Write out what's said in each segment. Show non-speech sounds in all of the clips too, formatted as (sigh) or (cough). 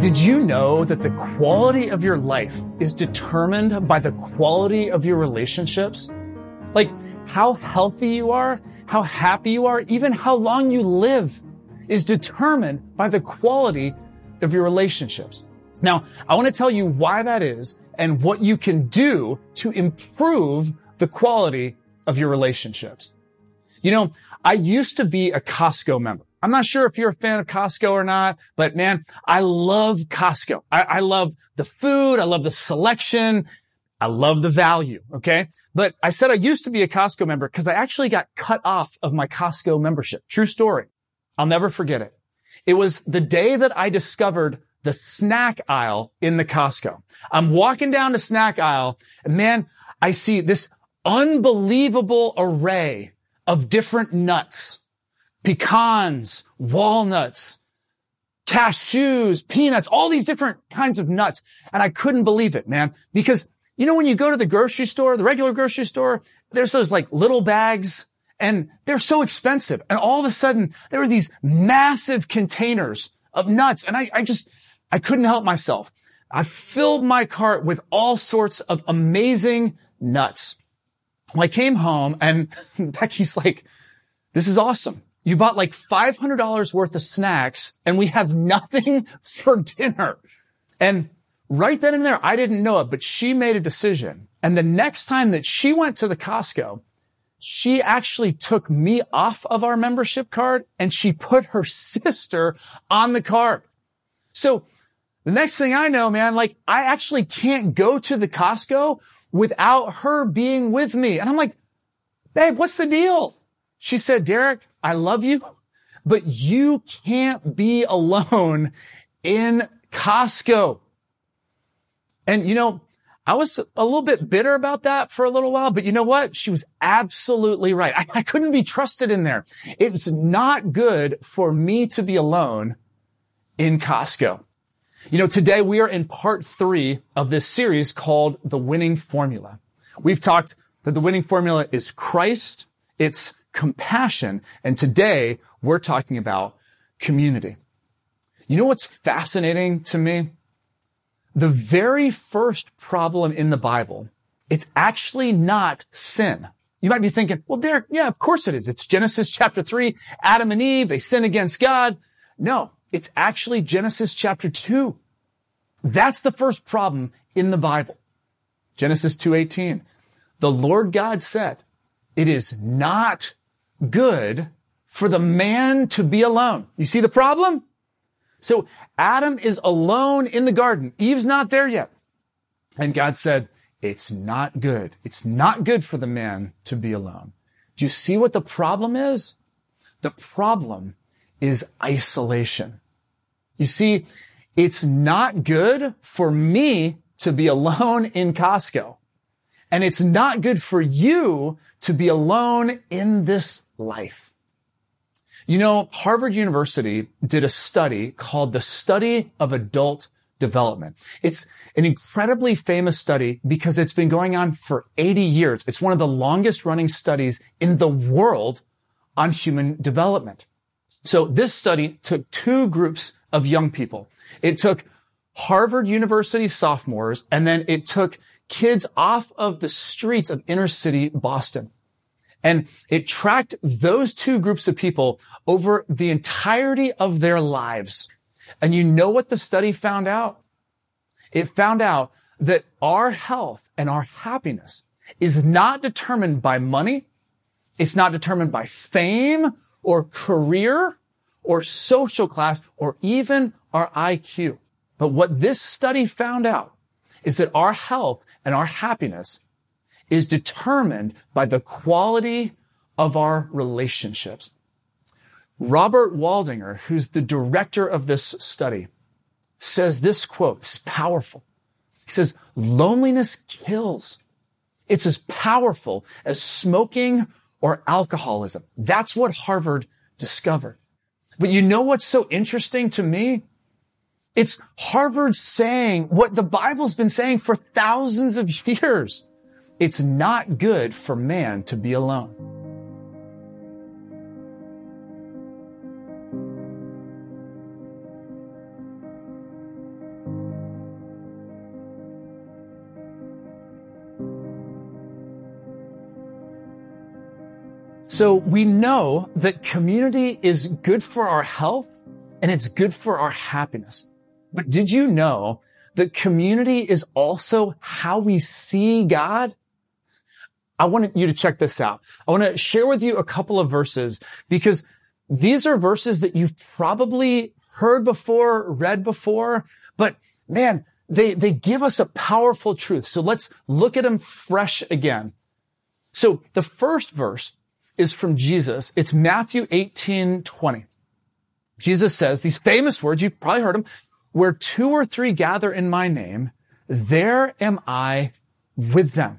Did you know that the quality of your life is determined by the quality of your relationships? Like how healthy you are, how happy you are, even how long you live is determined by the quality of your relationships. Now, I want to tell you why that is and what you can do to improve the quality of your relationships. You know, I used to be a Costco member. I'm not sure if you're a fan of Costco or not, but man, I love Costco. I, I love the food. I love the selection. I love the value. Okay. But I said I used to be a Costco member because I actually got cut off of my Costco membership. True story. I'll never forget it. It was the day that I discovered the snack aisle in the Costco. I'm walking down the snack aisle and man, I see this unbelievable array of different nuts, pecans, walnuts, cashews, peanuts, all these different kinds of nuts. And I couldn't believe it, man, because you know, when you go to the grocery store, the regular grocery store, there's those like little bags and they're so expensive. And all of a sudden there were these massive containers of nuts. And I, I just, I couldn't help myself. I filled my cart with all sorts of amazing nuts. Well, I came home and (laughs) Becky's like, this is awesome. You bought like $500 worth of snacks and we have nothing (laughs) for dinner. And right then and there, I didn't know it, but she made a decision. And the next time that she went to the Costco, she actually took me off of our membership card and she put her (laughs) sister on the card. So the next thing I know, man, like I actually can't go to the Costco without her being with me. And I'm like, babe, what's the deal? She said, Derek, I love you, but you can't be alone in Costco. And you know, I was a little bit bitter about that for a little while, but you know what? She was absolutely right. I, I couldn't be trusted in there. It's not good for me to be alone in Costco. You know, today we are in part three of this series called The Winning Formula. We've talked that the winning formula is Christ, it's compassion, and today we're talking about community. You know what's fascinating to me? The very first problem in the Bible, it's actually not sin. You might be thinking, well, Derek, yeah, of course it is. It's Genesis chapter three, Adam and Eve, they sin against God. No, it's actually Genesis chapter 2. That's the first problem in the Bible. Genesis 2:18. The Lord God said, "It is not good for the man to be alone." You see the problem? So Adam is alone in the garden. Eve's not there yet. And God said, "It's not good. It's not good for the man to be alone." Do you see what the problem is? The problem is isolation. You see, it's not good for me to be alone in Costco. And it's not good for you to be alone in this life. You know, Harvard University did a study called the study of adult development. It's an incredibly famous study because it's been going on for 80 years. It's one of the longest running studies in the world on human development. So this study took two groups of young people. It took Harvard University sophomores and then it took kids off of the streets of inner city Boston. And it tracked those two groups of people over the entirety of their lives. And you know what the study found out? It found out that our health and our happiness is not determined by money. It's not determined by fame or career or social class or even our IQ. But what this study found out is that our health and our happiness is determined by the quality of our relationships. Robert Waldinger, who's the director of this study, says this quote is powerful. He says, loneliness kills. It's as powerful as smoking or alcoholism. That's what Harvard discovered. But you know what's so interesting to me? It's Harvard saying what the Bible's been saying for thousands of (laughs) years. It's not good for man to be alone. So we know that community is good for our health and it's good for our happiness. But did you know that community is also how we see God? I want you to check this out. I want to share with you a couple of verses because these are verses that you've probably heard before, read before, but man, they, they give us a powerful truth. So let's look at them fresh again. So the first verse is from Jesus. It's Matthew 18, 20. Jesus says these famous words, you've probably heard them, where two or three gather in my name, there am I with them.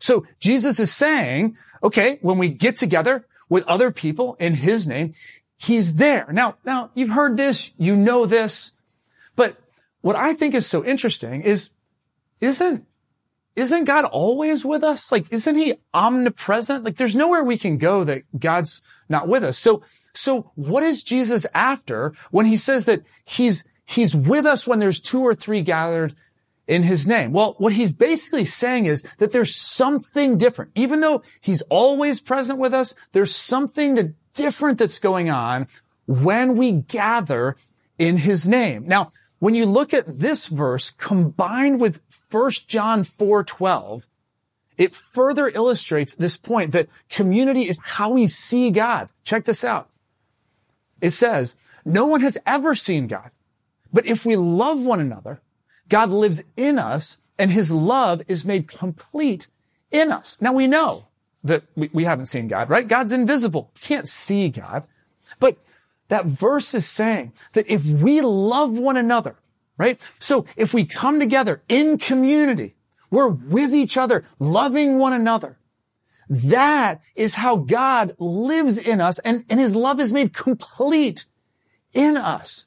So Jesus is saying, okay, when we get together with other people in his name, he's there. Now, now you've heard this, you know this, but what I think is so interesting is, isn't, isn't God always with us? Like, isn't he omnipresent? Like, there's nowhere we can go that God's not with us. So, so what is Jesus after when he says that he's, he's with us when there's two or three gathered in his name. Well, what he's basically saying is that there's something different. Even though he's always present with us, there's something that different that's going on when we gather in his name. Now, when you look at this verse combined with 1 John 4:12, it further illustrates this point that community is how we see God. Check this out. It says, no one has ever seen God, but if we love one another, God lives in us and his love is made complete in us. Now we know that we, we haven't seen God, right? God's invisible. Can't see God. But that verse is saying that if we love one another, right? So if we come together in community, we're with each other, loving one another. That is how God lives in us and, and his love is made complete in us.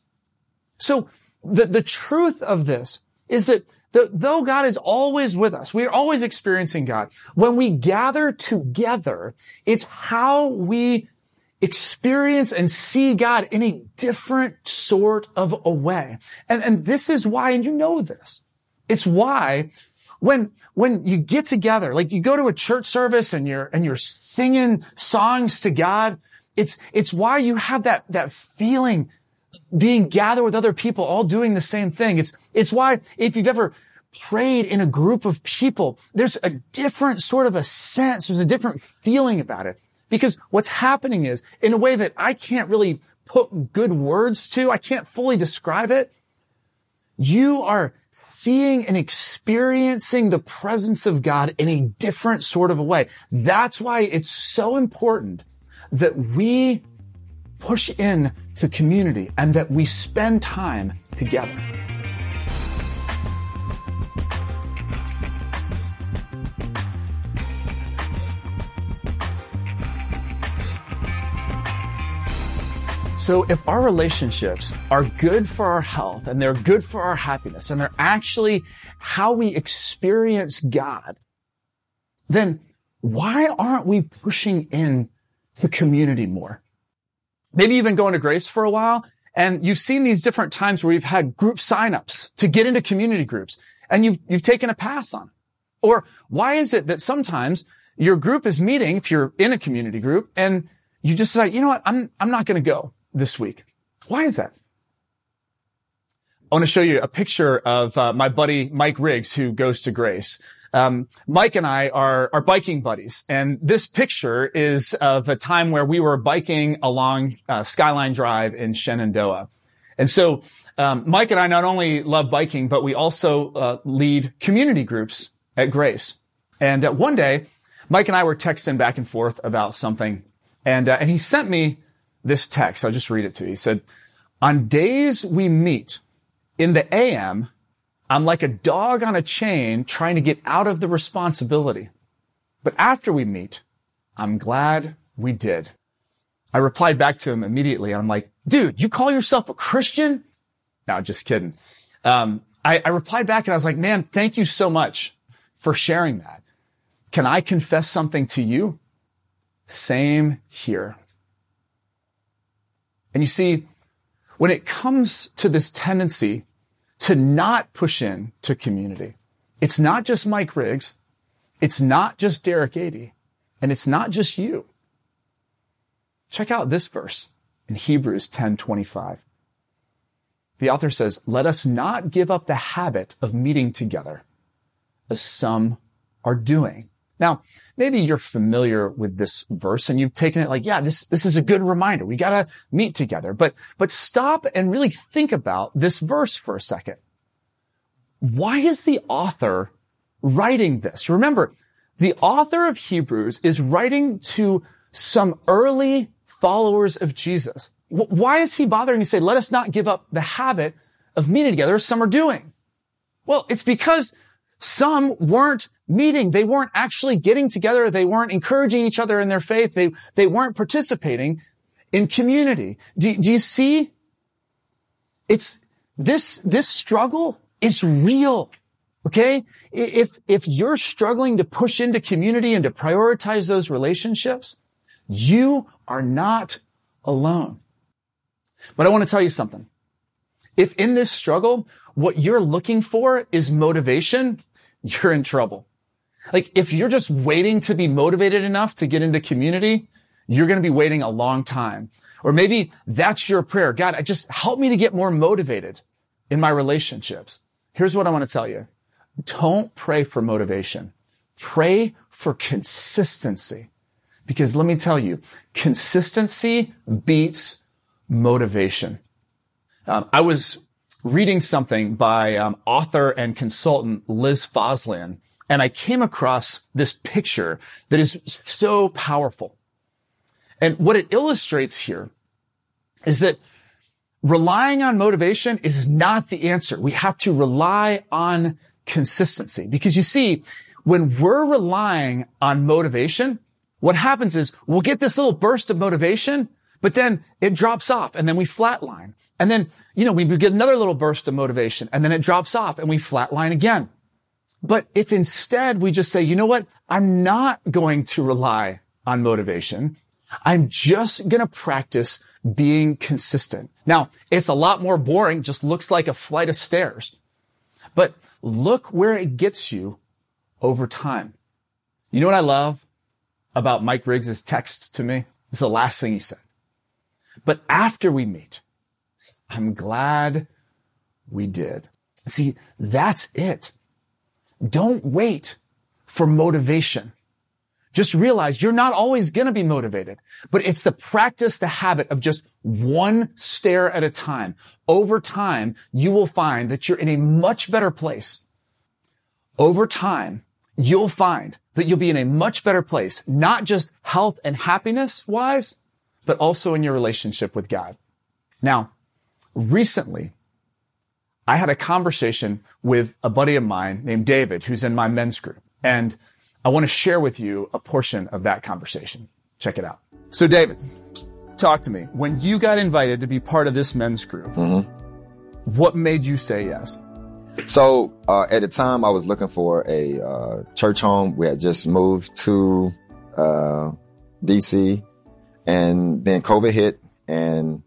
So the, the truth of this is that the, though God is always with us, we are always experiencing God. When we gather together, it's how we experience and see God in a different sort of a way. And, and this is why, and you know this, it's why when, when you get together, like you go to a church service and you're, and you're singing songs to God, it's, it's why you have that, that feeling being gathered with other people, all doing the same thing. It's, it's why if you've ever prayed in a group of people, there's a different sort of a sense. There's a different feeling about it. Because what's happening is in a way that I can't really put good words to, I can't fully describe it. You are seeing and experiencing the presence of God in a different sort of a way. That's why it's so important that we push in to community and that we spend time together. So if our relationships are good for our health and they're good for our happiness and they're actually how we experience God, then why aren't we pushing in to community more? Maybe you've been going to Grace for a while and you've seen these different times where you've had group signups to get into community groups and you've, you've taken a pass on. it. Or why is it that sometimes your group is meeting if you're in a community group and you just say, you know what? I'm, I'm not going to go this week. Why is that? I want to show you a picture of uh, my buddy Mike Riggs who goes to Grace. Um, Mike and I are, are biking buddies, and this picture is of a time where we were biking along uh, Skyline Drive in Shenandoah. And so, um, Mike and I not only love biking, but we also uh, lead community groups at Grace. And uh, one day, Mike and I were texting back and forth about something, and uh, and he sent me this text. I'll just read it to you. He said, "On days we meet in the AM." I'm like a dog on a chain trying to get out of the responsibility. But after we meet, I'm glad we did. I replied back to him immediately. I'm like, dude, you call yourself a Christian? No, just kidding. Um, I, I replied back and I was like, man, thank you so much for sharing that. Can I confess something to you? Same here. And you see, when it comes to this tendency to not push in to community. It's not just Mike Riggs. It's not just Derek Adie. And it's not just you. check out this verse in Hebrews 10:25. The author says, "Let us not give up the habit of meeting together, as some are doing." Now, maybe you're familiar with this verse and you've taken it like, yeah, this, this is a good reminder. We gotta meet together. But, but stop and really think about this verse for a second. Why is the author writing this? Remember, the author of Hebrews is writing to some early followers of Jesus. Why is he bothering to say, let us not give up the habit of meeting together as some are doing? Well, it's because some weren't meeting. They weren't actually getting together. They weren't encouraging each other in their faith. They, they weren't participating in community. Do, do you see? It's this, this struggle is real. Okay. If, if you're struggling to push into community and to prioritize those relationships, you are not alone. But I want to tell you something. If in this struggle, what you're looking for is motivation, (laughs) you're in trouble. Like if you're just waiting to be motivated enough to get into community, you're going to be waiting a long time. Or maybe that's your prayer. God, I just help me to get more motivated in my relationships. Here's what I want to tell you. Don't pray for motivation. Pray for consistency. Because let me tell you, consistency beats motivation. Um, I was reading something by um, author and consultant Liz Fosslien, and I came across this picture that is so powerful. And what it illustrates here is that relying on motivation is not the answer. We have to rely on consistency because you see, when we're relying on motivation, what happens is we'll get this little burst of motivation, but then it drops off and then we flatline. And then, you know, we get another little burst of motivation and then it drops off and we flatline again. But if instead we just say, you know what? I'm not going to rely on motivation. I'm just going to practice being consistent. Now, it's a lot more boring, just looks like a flight of stairs. But look where it gets you over time. You know what I love about Mike Riggs' text to me? It's the last thing he said. But after we meet, I'm glad we did. See, that's it. Don't wait for motivation. Just realize you're not always going to be motivated, but it's the practice, the habit of just one stair at a time. Over time, you will find that you're in a much better place. Over time, you'll find that you'll be in a much better place, not just health and happiness wise, but also in your relationship with God. Now, recently, I had a conversation with a buddy of mine named David, who's in my men's group. And I want to share with you a portion of that conversation. Check it out. So David, talk to me. When you got invited to be part of this men's group, mm-hmm. what made you say yes? So uh, at the time, I was looking for a uh, church home. We had just moved to uh, DC, and then COVID hit, and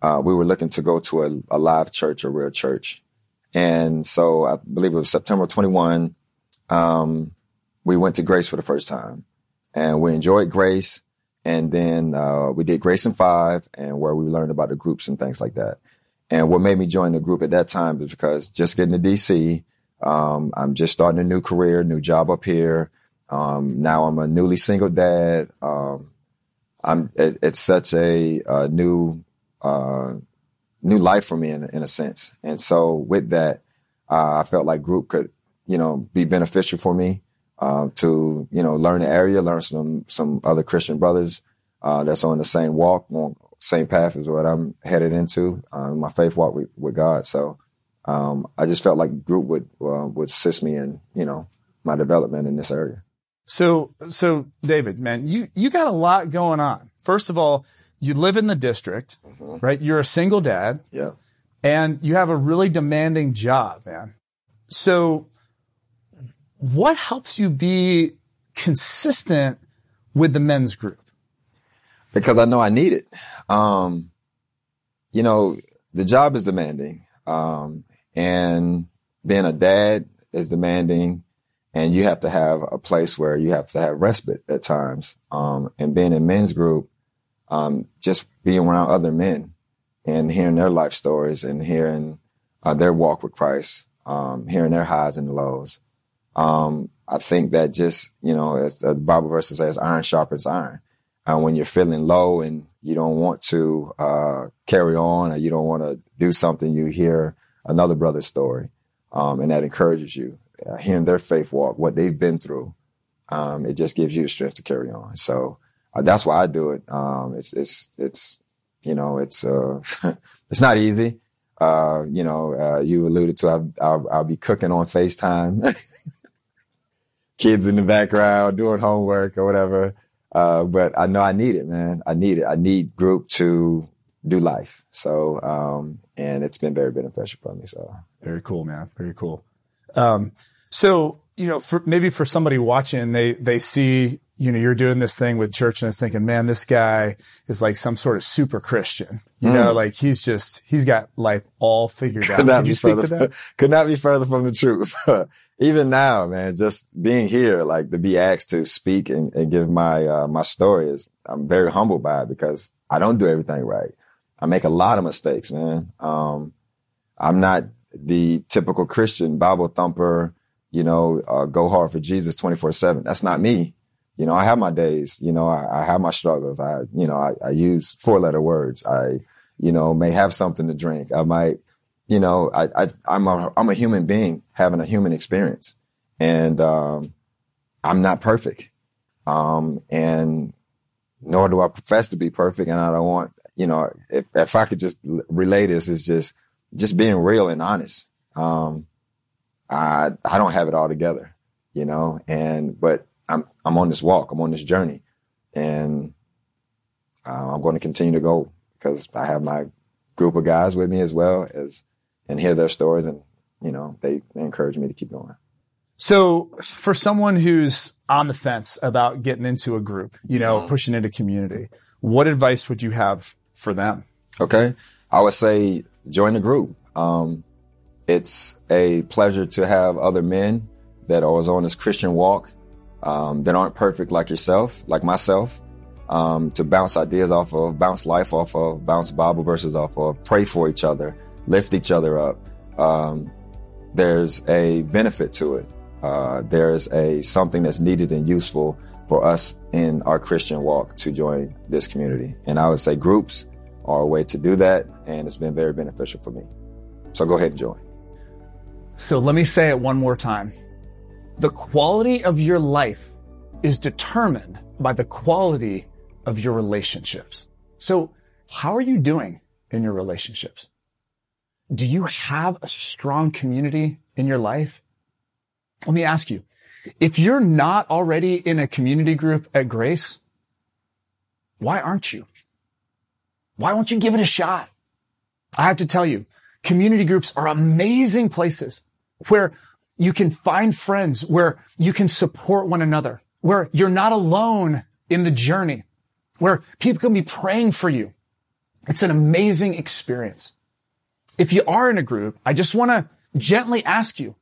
uh, we were looking to go to a, a, live church, a real church. And so I believe it was September 21. Um, we went to Grace for the first time and we enjoyed Grace. And then, uh, we did Grace in five and where we learned about the groups and things like that. And what made me join the group at that time is because just getting to DC, um, I'm just starting a new career, new job up here. Um, now I'm a newly single dad. Um, I'm, it, it's such a, a new uh, new life for me in, in a sense. And so with that, uh, I felt like group could, you know, be beneficial for me, uh, to, you know, learn the area, learn some, some other Christian brothers, uh, that's on the same walk, on same path as what I'm headed into, uh, my faith walk with, with God. So, um, I just felt like group would, uh, would assist me in, you know, my development in this area. So, so David, man, you, you got a lot going on. First of all, you live in the district, mm-hmm. right? You're a single dad. Yeah. And you have a really demanding job, man. So what helps you be consistent with the men's group? Because I know I need it. Um, you know, the job is demanding. Um, and being a dad is demanding and you have to have a place where you have to have respite at times. Um, and being in men's group, um, just being around other men and hearing their life stories and hearing uh, their walk with Christ, um, hearing their highs and lows. Um, I think that just, you know, as the Bible verse says, iron sharpens iron. Uh, when you're feeling low and you don't want to uh, carry on or you don't want to do something, you hear another brother's story, um, and that encourages you. Uh, hearing their faith walk, what they've been through, um, it just gives you strength to carry on. So that's why I do it. Um, it's it's it's you know it's uh, (laughs) it's not easy. Uh, you know, uh, you alluded to I'll, I'll, I'll be cooking on FaceTime, (laughs) kids in the background doing homework or whatever. Uh, but I know I need it, man. I need it. I need group to do life. So, um, and it's been very beneficial for me. So very cool, man. Very cool. Um, so, you know, for maybe for somebody watching, they, they see, you know, you're doing this thing with church and they're thinking, man, this guy is like some sort of super Christian. You mm. know, like he's just, he's got life all figured out. Could not, be further, (laughs) could not be further from the truth. (laughs) Even now, man, just being here, like to be asked to speak and, and give my, uh, my story is, I'm very humbled by it because I don't do everything right. I make a lot of mistakes, man. Um, I'm not the typical Christian Bible thumper, you know, uh, go hard for Jesus 24 seven. That's not me. You know, I have my days, you know, I, I have my struggles. I, you know, I, I, use four letter words. I, you know, may have something to drink. I might, you know, I, I, I'm a, I'm a human being having a human experience and, um, I'm not perfect. Um, and nor do I profess to be perfect. And I don't want, you know, if, if I could just relay this, it's just, just being real and honest. Um, I, I don't have it all together, you know, and, but I'm, I'm on this walk. I'm on this journey and uh, I'm going to continue to go because I have my group of guys with me as well as, and hear their stories and, you know, they, they encourage me to keep going. So for someone who's on the fence about getting into a group, you know, mm-hmm. pushing into community, what advice would you have for them? Okay. I would say join the group. Um, it's a pleasure to have other men that are on this Christian walk um, that aren't perfect like yourself, like myself, um, to bounce ideas off of, bounce life off of, bounce Bible verses off of, pray for each other, lift each other up. Um, there's a benefit to it. Uh, there's a something that's needed and useful for us in our Christian walk to join this community. And I would say groups are a way to do that. And it's been very beneficial for me. So go ahead and join. So let me say it one more time. The quality of your life is determined by the quality of your relationships. So how are you doing in your relationships? Do you have a strong community in your life? Let me ask you, if you're not already in a community group at Grace, why aren't you? Why won't you give it a shot? I have to tell you, community groups are amazing places where you can find friends, where you can support one another, where you're not alone in the journey, where people can be praying for you. It's an amazing experience. If you are in a group, I just want to gently ask you,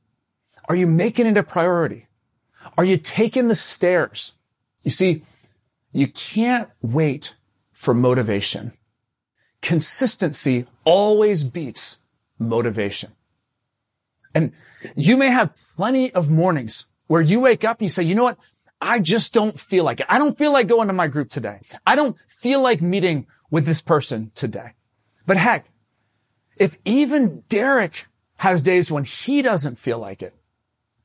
are you making it a priority? Are you taking the stairs? You see, you can't wait for motivation. Consistency always beats motivation. And you may have plenty of mornings where you wake up and you say, you know what? I just don't feel like it. I don't feel like going to my group today. I don't feel like meeting with this person today. But heck, if even Derek has days when he doesn't feel like it,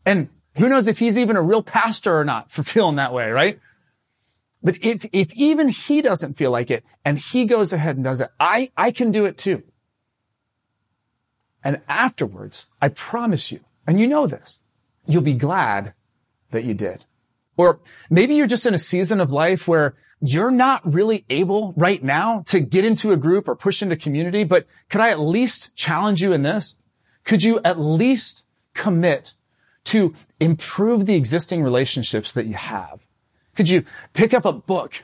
and who knows if he's even a real pastor or not for (laughs) feeling that way, right? But if, if even he doesn't feel like it and he goes ahead and does it, I, I can do it too. And afterwards, I promise you, and you know this, you'll be glad that you did. Or maybe you're just in a season of life where you're not really able right now to get into a group or push into community, but could I at least challenge you in this? Could you at least commit to improve the existing relationships that you have? Could you pick up a book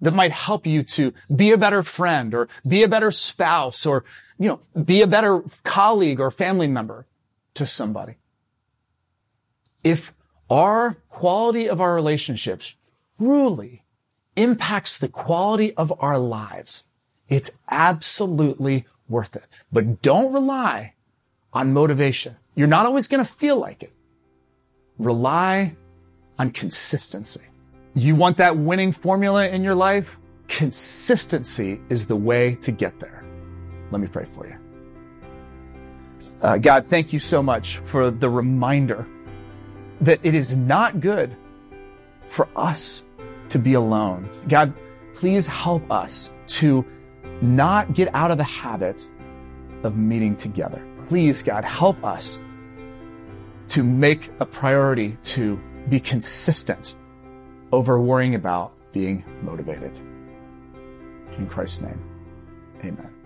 that might help you to be a better friend or be a better spouse or, you know, be a better colleague or family member to somebody? If our quality of our relationships truly impacts the quality of our lives, it's absolutely worth it. But don't rely on motivation. You're not always going to feel like it. Rely on consistency. You want that winning formula in your life? Consistency is the way to get there. Let me pray for you. Uh, God, thank you so much for the reminder that it is not good for us to be alone. God, please help us to not get out of the habit of meeting together. Please, God, help us to make a priority to be consistent over worrying about being motivated. In Christ's name, amen.